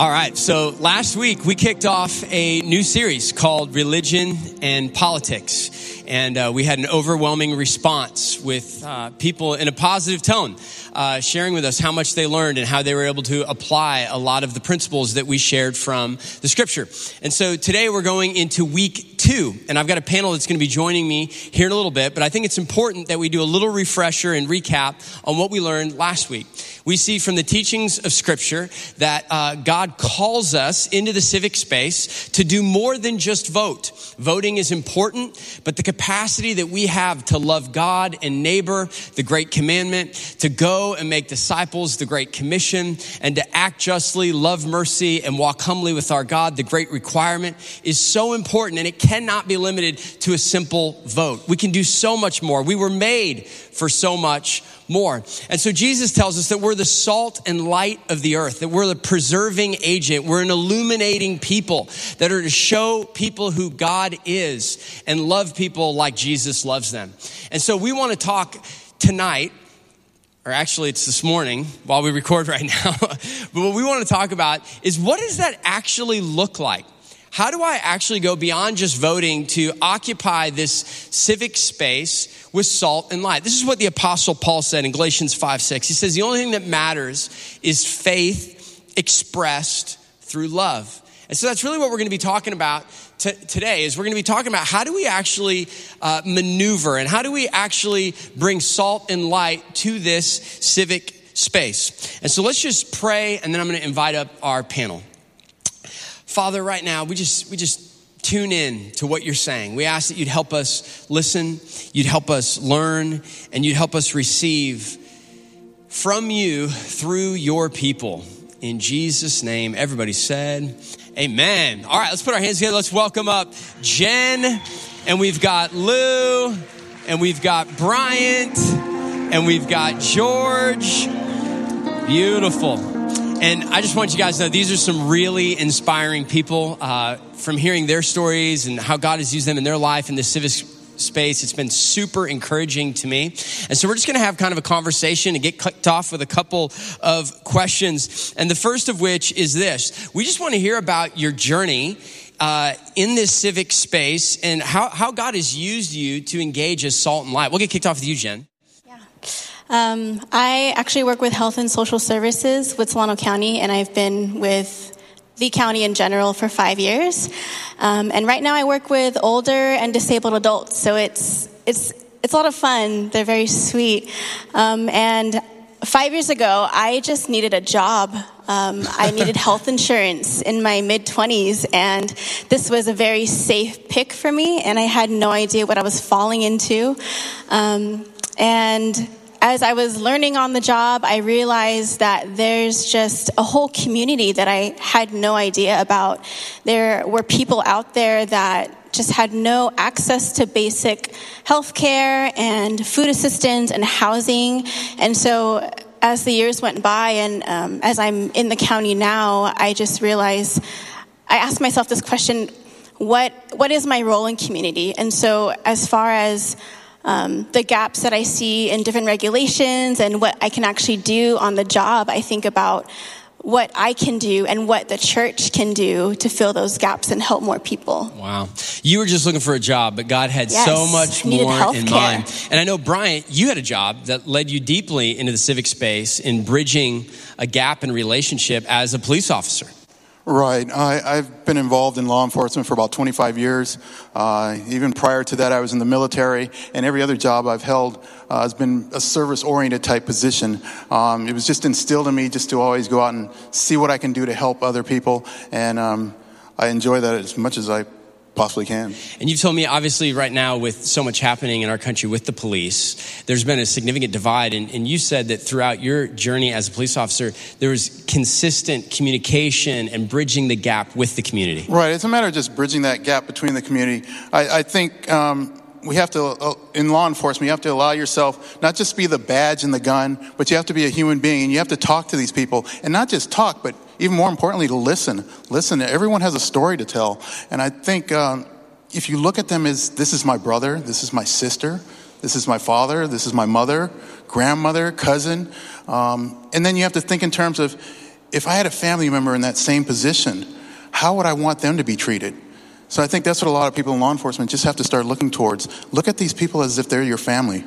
All right, so last week we kicked off a new series called Religion and Politics. And uh, we had an overwhelming response with uh, people in a positive tone, uh, sharing with us how much they learned and how they were able to apply a lot of the principles that we shared from the scripture. And so today we're going into week two, and I've got a panel that's going to be joining me here in a little bit, but I think it's important that we do a little refresher and recap on what we learned last week. We see from the teachings of scripture that uh, God calls us into the civic space to do more than just vote. Voting is important, but the capacity that we have to love God and neighbor, the great commandment, to go and make disciples, the great commission, and to act justly, love mercy, and walk humbly with our God, the great requirement, is so important, and it cannot be limited to a simple vote. We can do so much more. We were made for so much more. And so Jesus tells us that we're the salt and light of the earth, that we're the preserving agent, we're an illuminating people that are to show people who God is and love people like Jesus loves them. And so we want to talk tonight or actually it's this morning while we record right now. but what we want to talk about is what does that actually look like? How do I actually go beyond just voting to occupy this civic space with salt and light? This is what the apostle Paul said in Galatians 5 6. He says, the only thing that matters is faith expressed through love. And so that's really what we're going to be talking about t- today is we're going to be talking about how do we actually uh, maneuver and how do we actually bring salt and light to this civic space. And so let's just pray and then I'm going to invite up our panel. Father, right now, we just, we just tune in to what you're saying. We ask that you'd help us listen, you'd help us learn, and you'd help us receive from you through your people. In Jesus' name, everybody said, Amen. All right, let's put our hands together. Let's welcome up Jen, and we've got Lou, and we've got Bryant, and we've got George. Beautiful. And I just want you guys to know these are some really inspiring people uh, from hearing their stories and how God has used them in their life in the civic space. It's been super encouraging to me. And so we're just going to have kind of a conversation and get kicked off with a couple of questions. And the first of which is this we just want to hear about your journey. Uh, in this civic space and how, how God has used you to engage as salt and light. We'll get kicked off with you, Jen. Um, I actually work with Health and Social Services with Solano County, and I've been with the county in general for five years. Um, and right now, I work with older and disabled adults, so it's it's it's a lot of fun. They're very sweet. Um, and five years ago, I just needed a job. Um, I needed health insurance in my mid 20s, and this was a very safe pick for me, and I had no idea what I was falling into. Um, and as I was learning on the job, I realized that there's just a whole community that I had no idea about. There were people out there that just had no access to basic health care and food assistance and housing. And so as the years went by and um, as I'm in the county now, I just realized, I asked myself this question, what, what is my role in community? And so as far as um, the gaps that I see in different regulations and what I can actually do on the job, I think about what I can do and what the church can do to fill those gaps and help more people. Wow. You were just looking for a job, but God had yes, so much more in mind. And I know, Bryant, you had a job that led you deeply into the civic space in bridging a gap in relationship as a police officer. Right. I, have been involved in law enforcement for about 25 years. Uh, even prior to that, I was in the military, and every other job I've held uh, has been a service oriented type position. Um, it was just instilled in me just to always go out and see what I can do to help other people, and um, I enjoy that as much as I possibly can. And you've told me, obviously, right now, with so much happening in our country with the police, there's been a significant divide. And, and, you said that throughout your journey as a police officer, there was consistent communication and bridging the gap with the community. Right. It's a matter of just bridging that gap between the community. I, I think. Um, we have to, uh, in law enforcement, you have to allow yourself not just be the badge and the gun, but you have to be a human being and you have to talk to these people. And not just talk, but even more importantly, to listen. Listen. Everyone has a story to tell. And I think um, if you look at them as this is my brother, this is my sister, this is my father, this is my mother, grandmother, cousin, um, and then you have to think in terms of if I had a family member in that same position, how would I want them to be treated? So I think that's what a lot of people in law enforcement just have to start looking towards. Look at these people as if they're your family.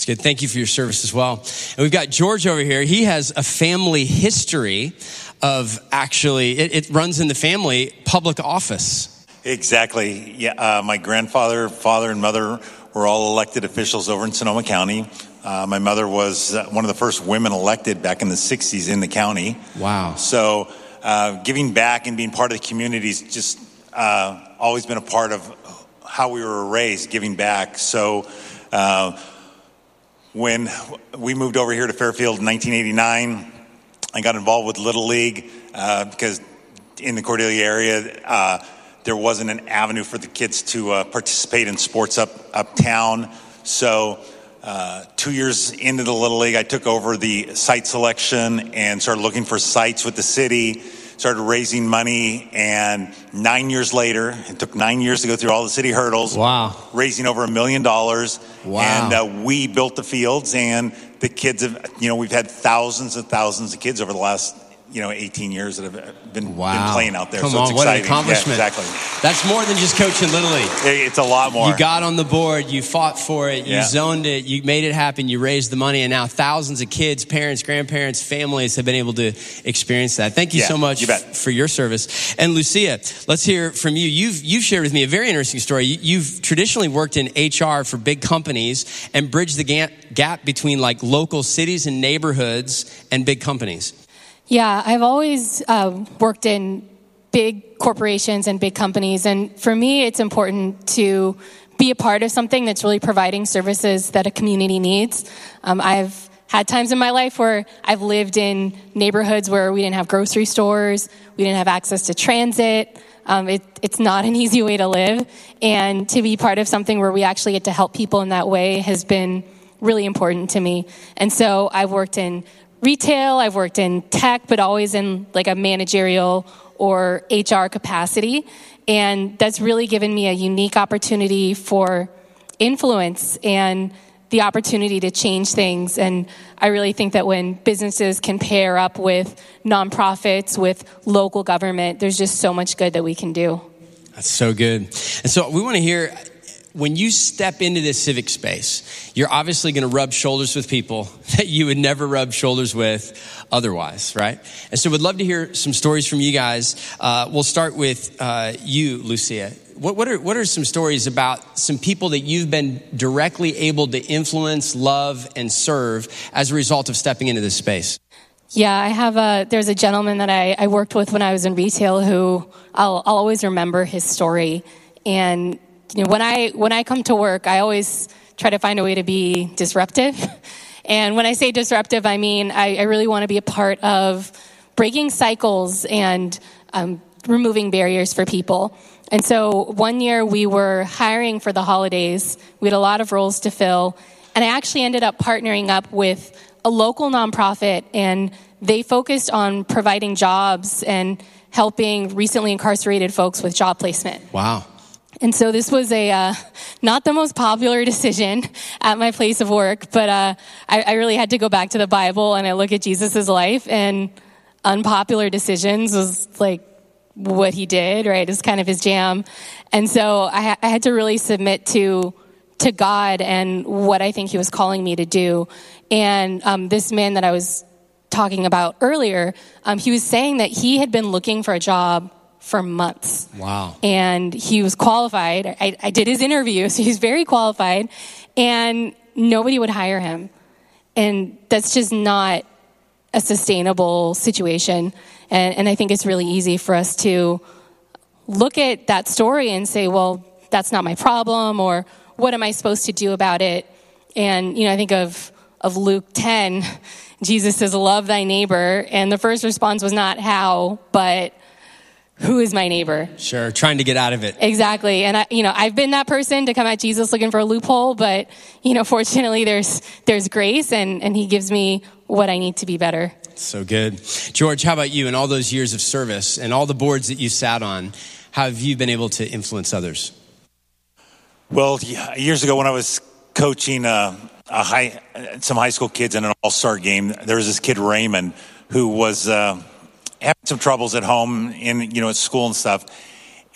That's good. Thank you for your service as well. And we've got George over here. He has a family history of actually, it, it runs in the family public office. Exactly. Yeah. Uh, my grandfather, father, and mother were all elected officials over in Sonoma County. Uh, my mother was uh, one of the first women elected back in the 60s in the county. Wow. So, uh, giving back and being part of the community's just uh, always been a part of how we were raised, giving back. So, uh, when we moved over here to Fairfield in 1989, I got involved with Little League uh, because in the Cordelia area, uh, there wasn't an avenue for the kids to uh, participate in sports up uptown. So, uh, two years into the Little League, I took over the site selection and started looking for sites with the city started raising money, and nine years later, it took nine years to go through all the city hurdles. Wow. Raising over a million dollars. Wow. And uh, we built the fields, and the kids have, you know, we've had thousands and thousands of kids over the last you know 18 years that have been, wow. been playing out there. Come so on, it's what an exciting. accomplishment! Yeah, exactly. That's more than just coaching little league. It's a lot more. You got on the board, you fought for it, you Yeah. zoned it, you made it happen, you raised the money, and now thousands of kids, parents, grandparents, families have been able to experience that. Thank you Yeah, so much you f- for your service. And Lucia, let's hear from you. You've you've shared with me a very interesting story. You- You've traditionally worked in HR for big companies and bridged the gap between like local cities and neighborhoods and big companies. Yeah, I've always uh, worked in big corporations and big companies, and for me, it's important to be a part of something that's really providing services that a community needs. Um, I've had times in my life where I've lived in neighborhoods where we didn't have grocery stores, we didn't have access to transit. Um, it, it's not an easy way to live, and to be part of something where we actually get to help people in that way has been really important to me. And so I've worked in retail, I've worked in tech, but always in like a managerial or HR capacity. And that's really given me a unique opportunity for influence and the opportunity to change things. And I really think that when businesses can pair up with nonprofits, with local government, there's just so much good that we can do. That's so good. And so we want to hear when you step into this civic space, you're obviously going to rub shoulders with people that you would never rub shoulders with otherwise, right? And so we'd love to hear some stories from you guys. Uh, we'll start with uh, you, Lucia. What, what, are, what are some stories about some people that you've been directly able to influence, love, and serve as a result of stepping into this space? Yeah, I have a. There's a gentleman that I, I worked with when I was in retail who I'll, I'll always remember his story. And you know, when I when I come to work, I always try to find a way to be disruptive. And when I say disruptive, I mean I, I really want to be a part of breaking cycles and um, removing barriers for people. And so one year we were hiring for the holidays. We had a lot of roles to fill. And I actually ended up partnering up with a local nonprofit, and they focused on providing jobs and helping recently incarcerated folks with job placement. Wow. And so this was a uh, not the most popular decision at my place of work, but uh, I, I really had to go back to the Bible and I look at Jesus' life and unpopular decisions was like what he did, right? Is kind of his jam. And so I, I had to really submit to to God and what I think He was calling me to do. And um, this man that I was talking about earlier, um, he was saying that he had been looking for a job for months Wow. and he was qualified. I, I did his interview, so he's very qualified, and nobody would hire him. And that's just not a sustainable situation. And, and I think it's really easy for us to look at that story and say, well, that's not my problem, or what am I supposed to do about it? And, you know, I think of, of Luke 10, Jesus says, love thy neighbor. And the first response was not how, but who is my neighbor? Sure. Trying to get out of it. Exactly. And I, you know, I've been that person to come at Jesus looking for a loophole, but, you know, fortunately there's, there's grace and, and he gives me what I need to be better. So good. George, how about you and all those years of service and all the boards that you sat on? How have you been able to influence others? Well, years ago when I was coaching uh, a high, some high school kids in an all-star game, there was this kid Raymond who was uh, having some troubles at home and you know at school and stuff,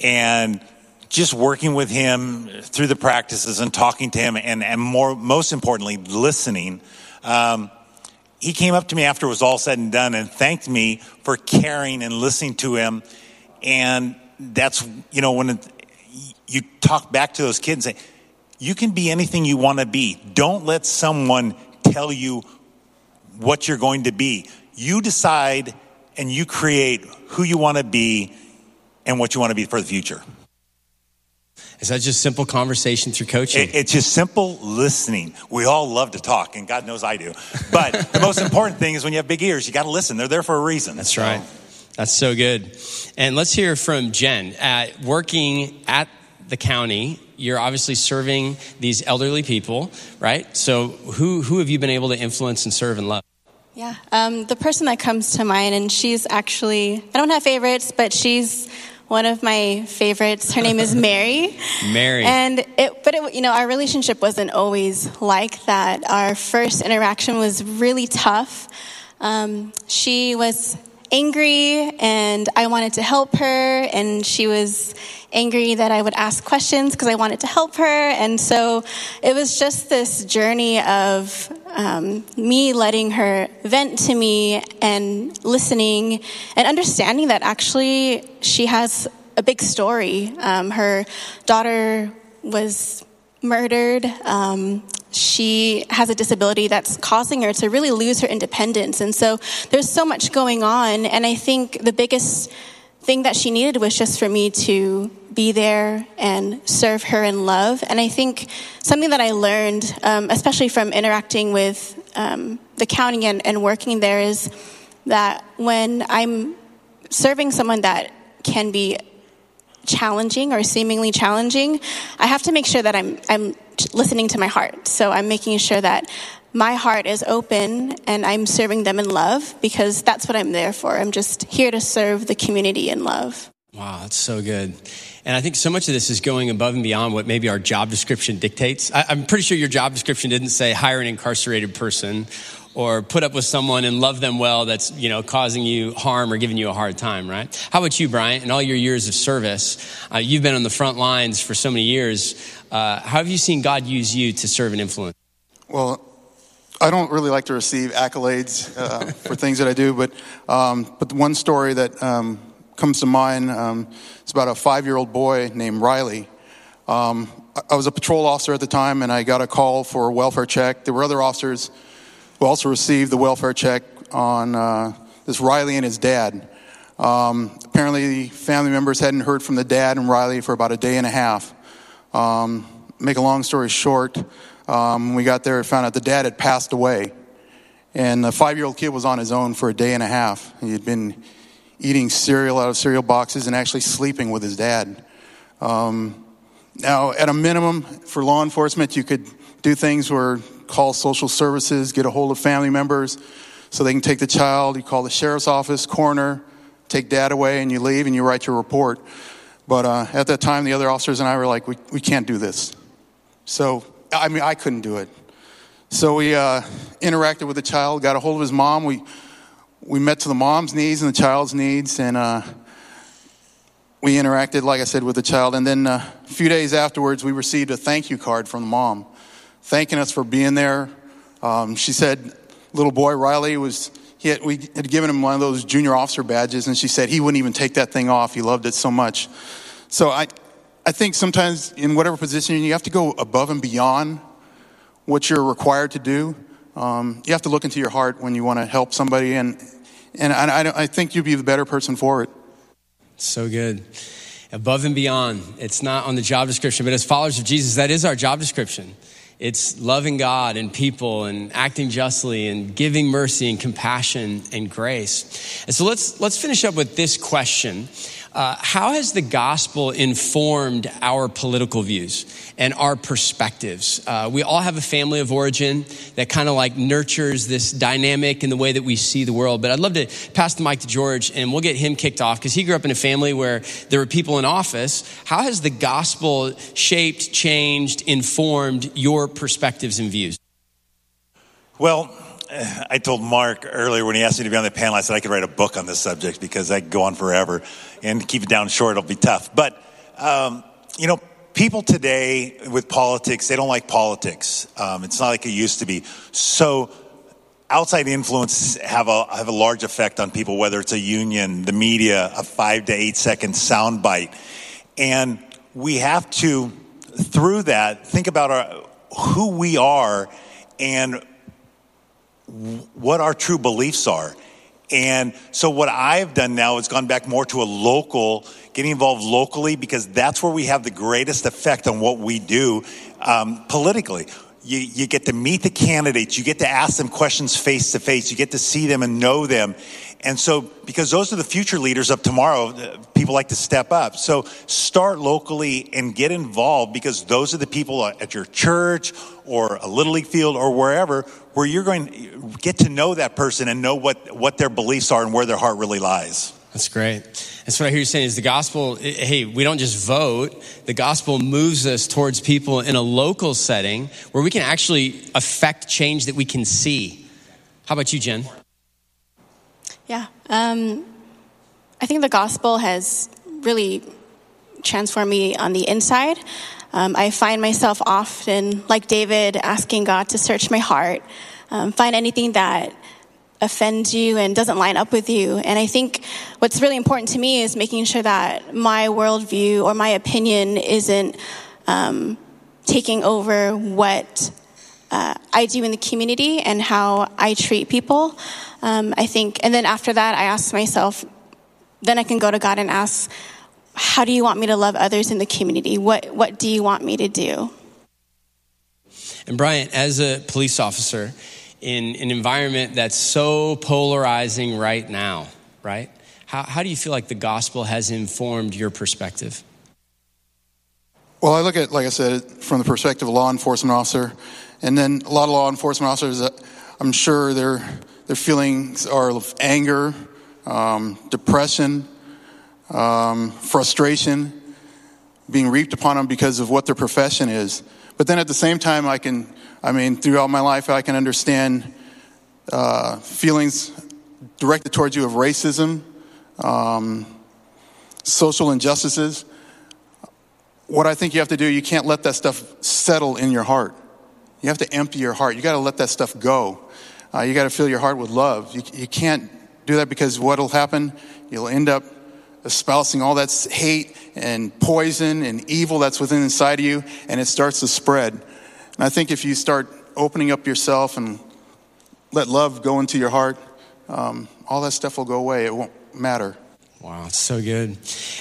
and just working with him through the practices and talking to him, and and more most importantly, listening. Um, he came up to me after it was all said and done and thanked me for caring and listening to him. And that's, you know, when it, you talk back to those kids and say, you can be anything you want to be. Don't let someone tell you what you're going to be. You decide and you create who you want to be and what you want to be for the future. Is that just simple conversation through coaching? It, it's just simple listening. We all love to talk, and God knows I do. But the most important thing is when you have big ears, you got to listen. They're there for a reason. That's right. That's so good. And let's hear from Jen. At working at the county, you're obviously serving these elderly people, right? So who who have you been able to influence and serve and love? Yeah, um, the person that comes to mind, and she's actually I don't have favorites, but she's one of my favorites. Her name is Mary. Mary. And it, but it, you know, our relationship wasn't always like that. Our first interaction was really tough. Um, she was angry and I wanted to help her and she was angry that I would ask questions because I wanted to help her. And so it was just this journey of um, me letting her vent to me and listening and understanding that actually she has a big story. Um, her daughter was murdered. Um, she has a disability that's causing her to really lose her independence. And so there's so much going on. And I think the biggest thing that she needed was just for me to be there and serve her in love. And I think something that I learned, um, especially from interacting with um, the county and, and working there, is that when I'm serving someone that can be challenging or seemingly challenging, I have to make sure that I'm, I'm listening to my heart. So I'm making sure that my heart is open and I'm serving them in love because that's what I'm there for. I'm just here to serve the community in love. Wow, that's so good. And I think so much of this is going above and beyond what maybe our job description dictates. I, am pretty sure your job description didn't say hire an incarcerated person or put up with someone and love them well that's, you know, causing you harm or giving you a hard time, right? How about you, Bryant? In all your years of service, uh, you've been on the front lines for so many years. Uh, how have you seen God use you to serve and influence? Well, I don't really like to receive accolades uh, for things that I do, but um, but one story that um, comes to mind um, is about a five-year-old boy named Riley. Um, I was a patrol officer at the time, and I got a call for a welfare check. There were other officers who also received the welfare check on uh, this Riley and his dad. Um, apparently, the family members hadn't heard from the dad and Riley for about a day and a half. Um, make a long story short, um, we got there, we found out the dad had passed away. And the five year old kid was on his own for a day and a half. He had been eating cereal out of cereal boxes and actually sleeping with his dad. Um, now, at a minimum, for law enforcement, you could do things where call social services, get a hold of family members so they can take the child. You call the sheriff's office, coroner, take dad away, and you leave and you write your report. But uh, at that time, the other officers and I were like, we, we can't do this. So, I mean, I couldn't do it. So we uh, interacted with the child, got a hold of his mom. We, we met to the mom's needs and the child's needs, and uh, we interacted, like I said, with the child. And then uh, a few days afterwards, we received a thank you card from the mom thanking us for being there. Um, she said, little boy Riley was, he had, we had given him one of those junior officer badges, and she said he wouldn't even take that thing off. He loved it so much. So I, I think sometimes in whatever position you have to go above and beyond what you're required to do. Um, you have to look into your heart when you want to help somebody, and and I, I think you'd be the better person for it. So good. Above and beyond. It's not on the job description, but as followers of Jesus, that is our job description. It's loving God and people and acting justly and giving mercy and compassion and grace. And so let's, let's finish up with this question. Uh, how has the gospel informed our political views and our perspectives? Uh, we all have a family of origin that kind of like nurtures this dynamic in the way that we see the world. But I'd love to pass the mic to George and we'll get him kicked off because he grew up in a family where there were people in office. How has the gospel shaped, changed, informed your perspectives and views? Well, I told Mark earlier when he asked me to be on the panel, I said I could write a book on this subject because I could go on forever and keep it down short, it'll be tough. But, um, you know, people today with politics, they don't like politics. Um, it's not like it used to be. So, outside influences have a, have a large effect on people, whether it's a union, the media, a five to eight second soundbite. And we have to, through that, think about our, who we are and what our true beliefs are. And so what I've done now is gone back more to a local, getting involved locally because that's where we have the greatest effect on what we do um, politically. You, you get to meet the candidates, you get to ask them questions face to face, you get to see them and know them. And so, because those are the future leaders of tomorrow, uh, people like to step up. So, start locally and get involved because those are the people at your church or a little league field or wherever where you're going to get to know that person and know what, what their beliefs are and where their heart really lies. That's great. That's what I hear you saying is the gospel, hey, we don't just vote. The gospel moves us towards people in a local setting where we can actually affect change that we can see. How about you, Jen? Yeah. Um, I think the gospel has really transformed me on the inside. Um, I find myself often, like David, asking God to search my heart, um, find anything that offends you and doesn't line up with you. And I think what's really important to me is making sure that my worldview or my opinion isn't um, taking over what uh, I do in the community and how I treat people. Um, I think, and then after that, I ask myself, then I can go to God and ask, how do you want me to love others in the community? What, what do you want me to do? And Bryant, as a police officer in an environment that's so polarizing right now, right? How, how do you feel like the gospel has informed your perspective? Well, I look at, like I said, from the perspective of a law enforcement officer, and then a lot of law enforcement officers, uh, I'm sure their, their feelings are of anger, um, depression, um, frustration being reaped upon them because of what their profession is. But then at the same time, I can, I mean, throughout my life, I can understand uh, feelings directed towards you of racism, um, social injustices. What I think you have to do, you can't let that stuff settle in your heart. You have to empty your heart. You got to let that stuff go. Uh, you got to fill your heart with love. You, you can't do that because what'll happen, you'll end up espousing all that hate and poison and evil that's within inside of you, and it starts to spread. And I think if you start opening up yourself and let love go into your heart, um, all that stuff will go away. It won't matter. Wow, so good.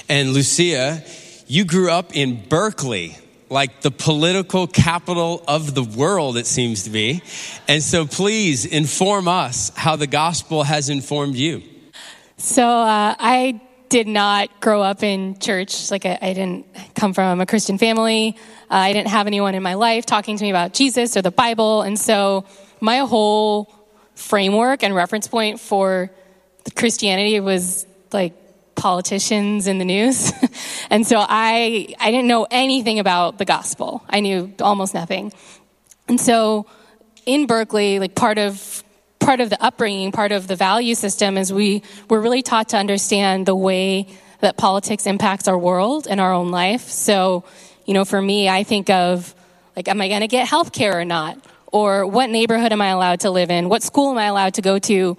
And Lucia, you grew up in Berkeley, like the political capital of the world, it seems to be. And so please inform us how the gospel has informed you. So uh, I did not grow up in church. Like, I, I didn't come from a Christian family. Uh, I didn't have anyone in my life talking to me about Jesus or the Bible. And so, my whole framework and reference point for Christianity was like politicians in the news. and so, I, I didn't know anything about the gospel. I knew almost nothing. And so, in Berkeley, like part of part of the upbringing, part of the value system is we we're really taught to understand the way that politics impacts our world and our own life. So, you know, for me, I think of like, am I going to get health care or not? Or what neighborhood am I allowed to live in? What school am I allowed to go to?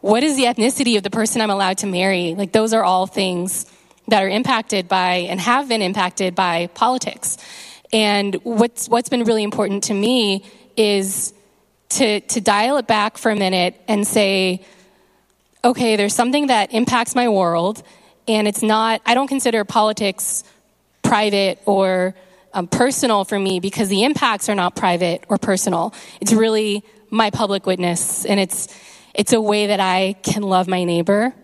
What is the ethnicity of the person I'm allowed to marry? Like, those are all things that are impacted by and have been impacted by politics. And what's, what's been really important to me is to, to dial it back for a minute and say, okay, there's something that impacts my world, and it's not, I don't consider politics private or um, personal for me because the impacts are not private or personal. It's really my public witness, and it's, it's a way that I can love my neighbor.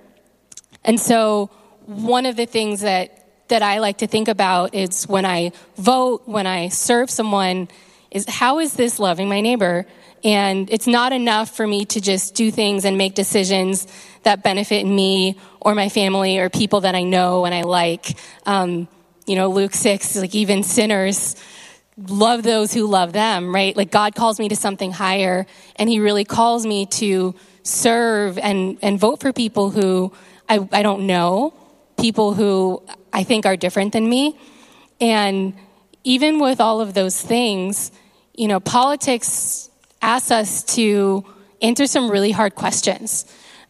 And so, one of the things that, that I like to think about is when I vote, when I serve someone, is how is this loving my neighbor? And it's not enough for me to just do things and make decisions that benefit me or my family or people that I know and I like. Um, you know, Luke 6, like even sinners love those who love them, right? Like God calls me to something higher and he really calls me to serve and, and vote for people who I, I don't know, people who I think are different than me. And even with all of those things, you know, politics asks us to answer some really hard questions.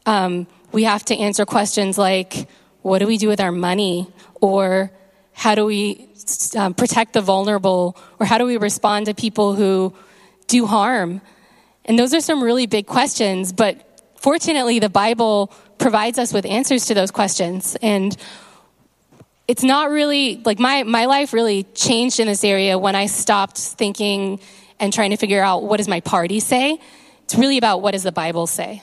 Um, we have to answer questions like, what do we do with our money? Or how do we um, protect the vulnerable? Or how do we respond to people who do harm? And those are some really big questions, but fortunately, the Bible provides us with answers to those questions. And it's not really like my, my life really changed in this area when I stopped thinking and trying to figure out what does my party say. It's really about what does the Bible say.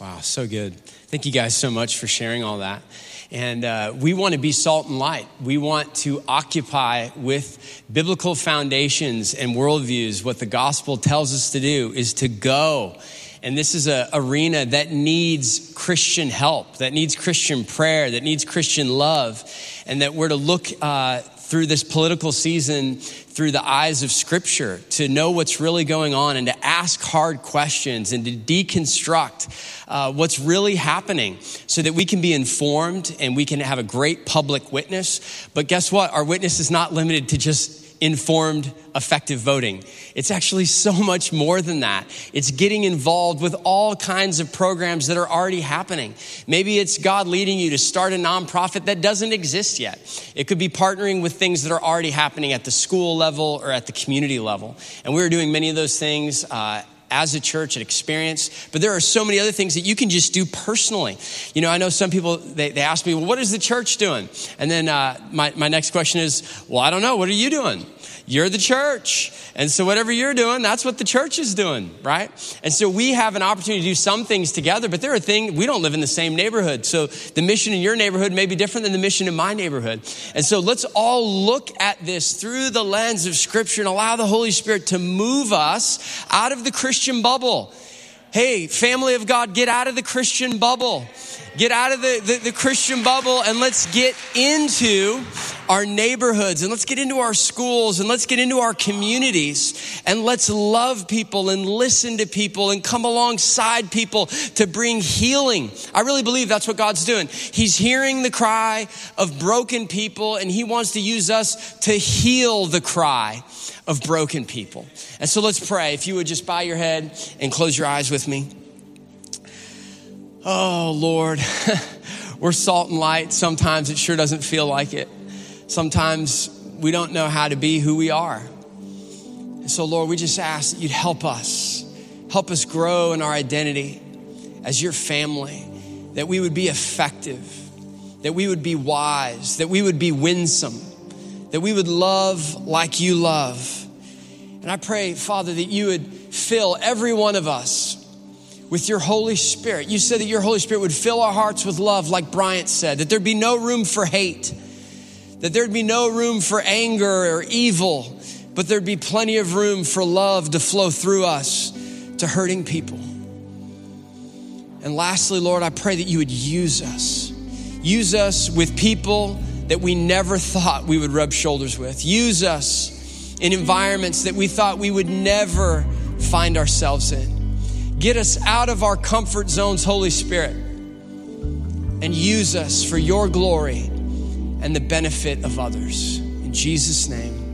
Wow, so good. Thank you guys so much for sharing all that. And uh, we want to be salt and light. We want to occupy with biblical foundations and worldviews. What the gospel tells us to do is to go and this is an arena that needs Christian help, that needs Christian prayer, that needs Christian love, and that we're to look uh, through this political season through the eyes of Scripture to know what's really going on and to ask hard questions and to deconstruct uh, what's really happening so that we can be informed and we can have a great public witness. But guess what? Our witness is not limited to just informed, effective voting. It's actually so much more than that. It's getting involved with all kinds of programs that are already happening. Maybe it's God leading you to start a nonprofit that doesn't exist yet. It could be partnering with things that are already happening at the school level or at the community level. And we're doing many of those things. Uh, as a church and Experience, but there are so many other things that you can just do personally. You know, I know some people, they, they ask me, well, what is the church doing? And then uh, my, my next question is, well, I don't know. What are you doing? You're the church. And so whatever you're doing, that's what the church is doing, right? And so we have an opportunity to do some things together, but there are things, we don't live in the same neighborhood. So the mission in your neighborhood may be different than the mission in my neighborhood. And so let's all look at this through the lens of scripture and allow the Holy Spirit to move us out of the Christian bubble. Hey, family of God, get out of the Christian bubble. Get out of the, the, the, Christian bubble and let's get into our neighborhoods and let's get into our schools and let's get into our communities and let's love people and listen to people and come alongside people to bring healing. I really believe that's what God's doing. He's hearing the cry of broken people and He wants to use us to heal the cry of broken people. And so let's pray. If you would just bow your head and close your eyes with me. Oh, Lord, we're salt and light. Sometimes it sure doesn't feel like it. Sometimes we don't know how to be who we are. And so, Lord, we just ask that you'd help us, help us grow in our identity as your family, that we would be effective, that we would be wise, that we would be winsome, that we would love like you love. And I pray, Father, that you would fill every one of us with your Holy Spirit. You said that your Holy Spirit would fill our hearts with love, like Bryant said, that there'd be no room for hate, that there'd be no room for anger or evil, but there'd be plenty of room for love to flow through us to hurting people. And lastly, Lord, I pray that you would use us. Use us with people that we never thought we would rub shoulders with. Use us in environments that we thought we would never find ourselves in. Get us out of our comfort zones, Holy Spirit, and use us for your glory and the benefit of others. In Jesus' name.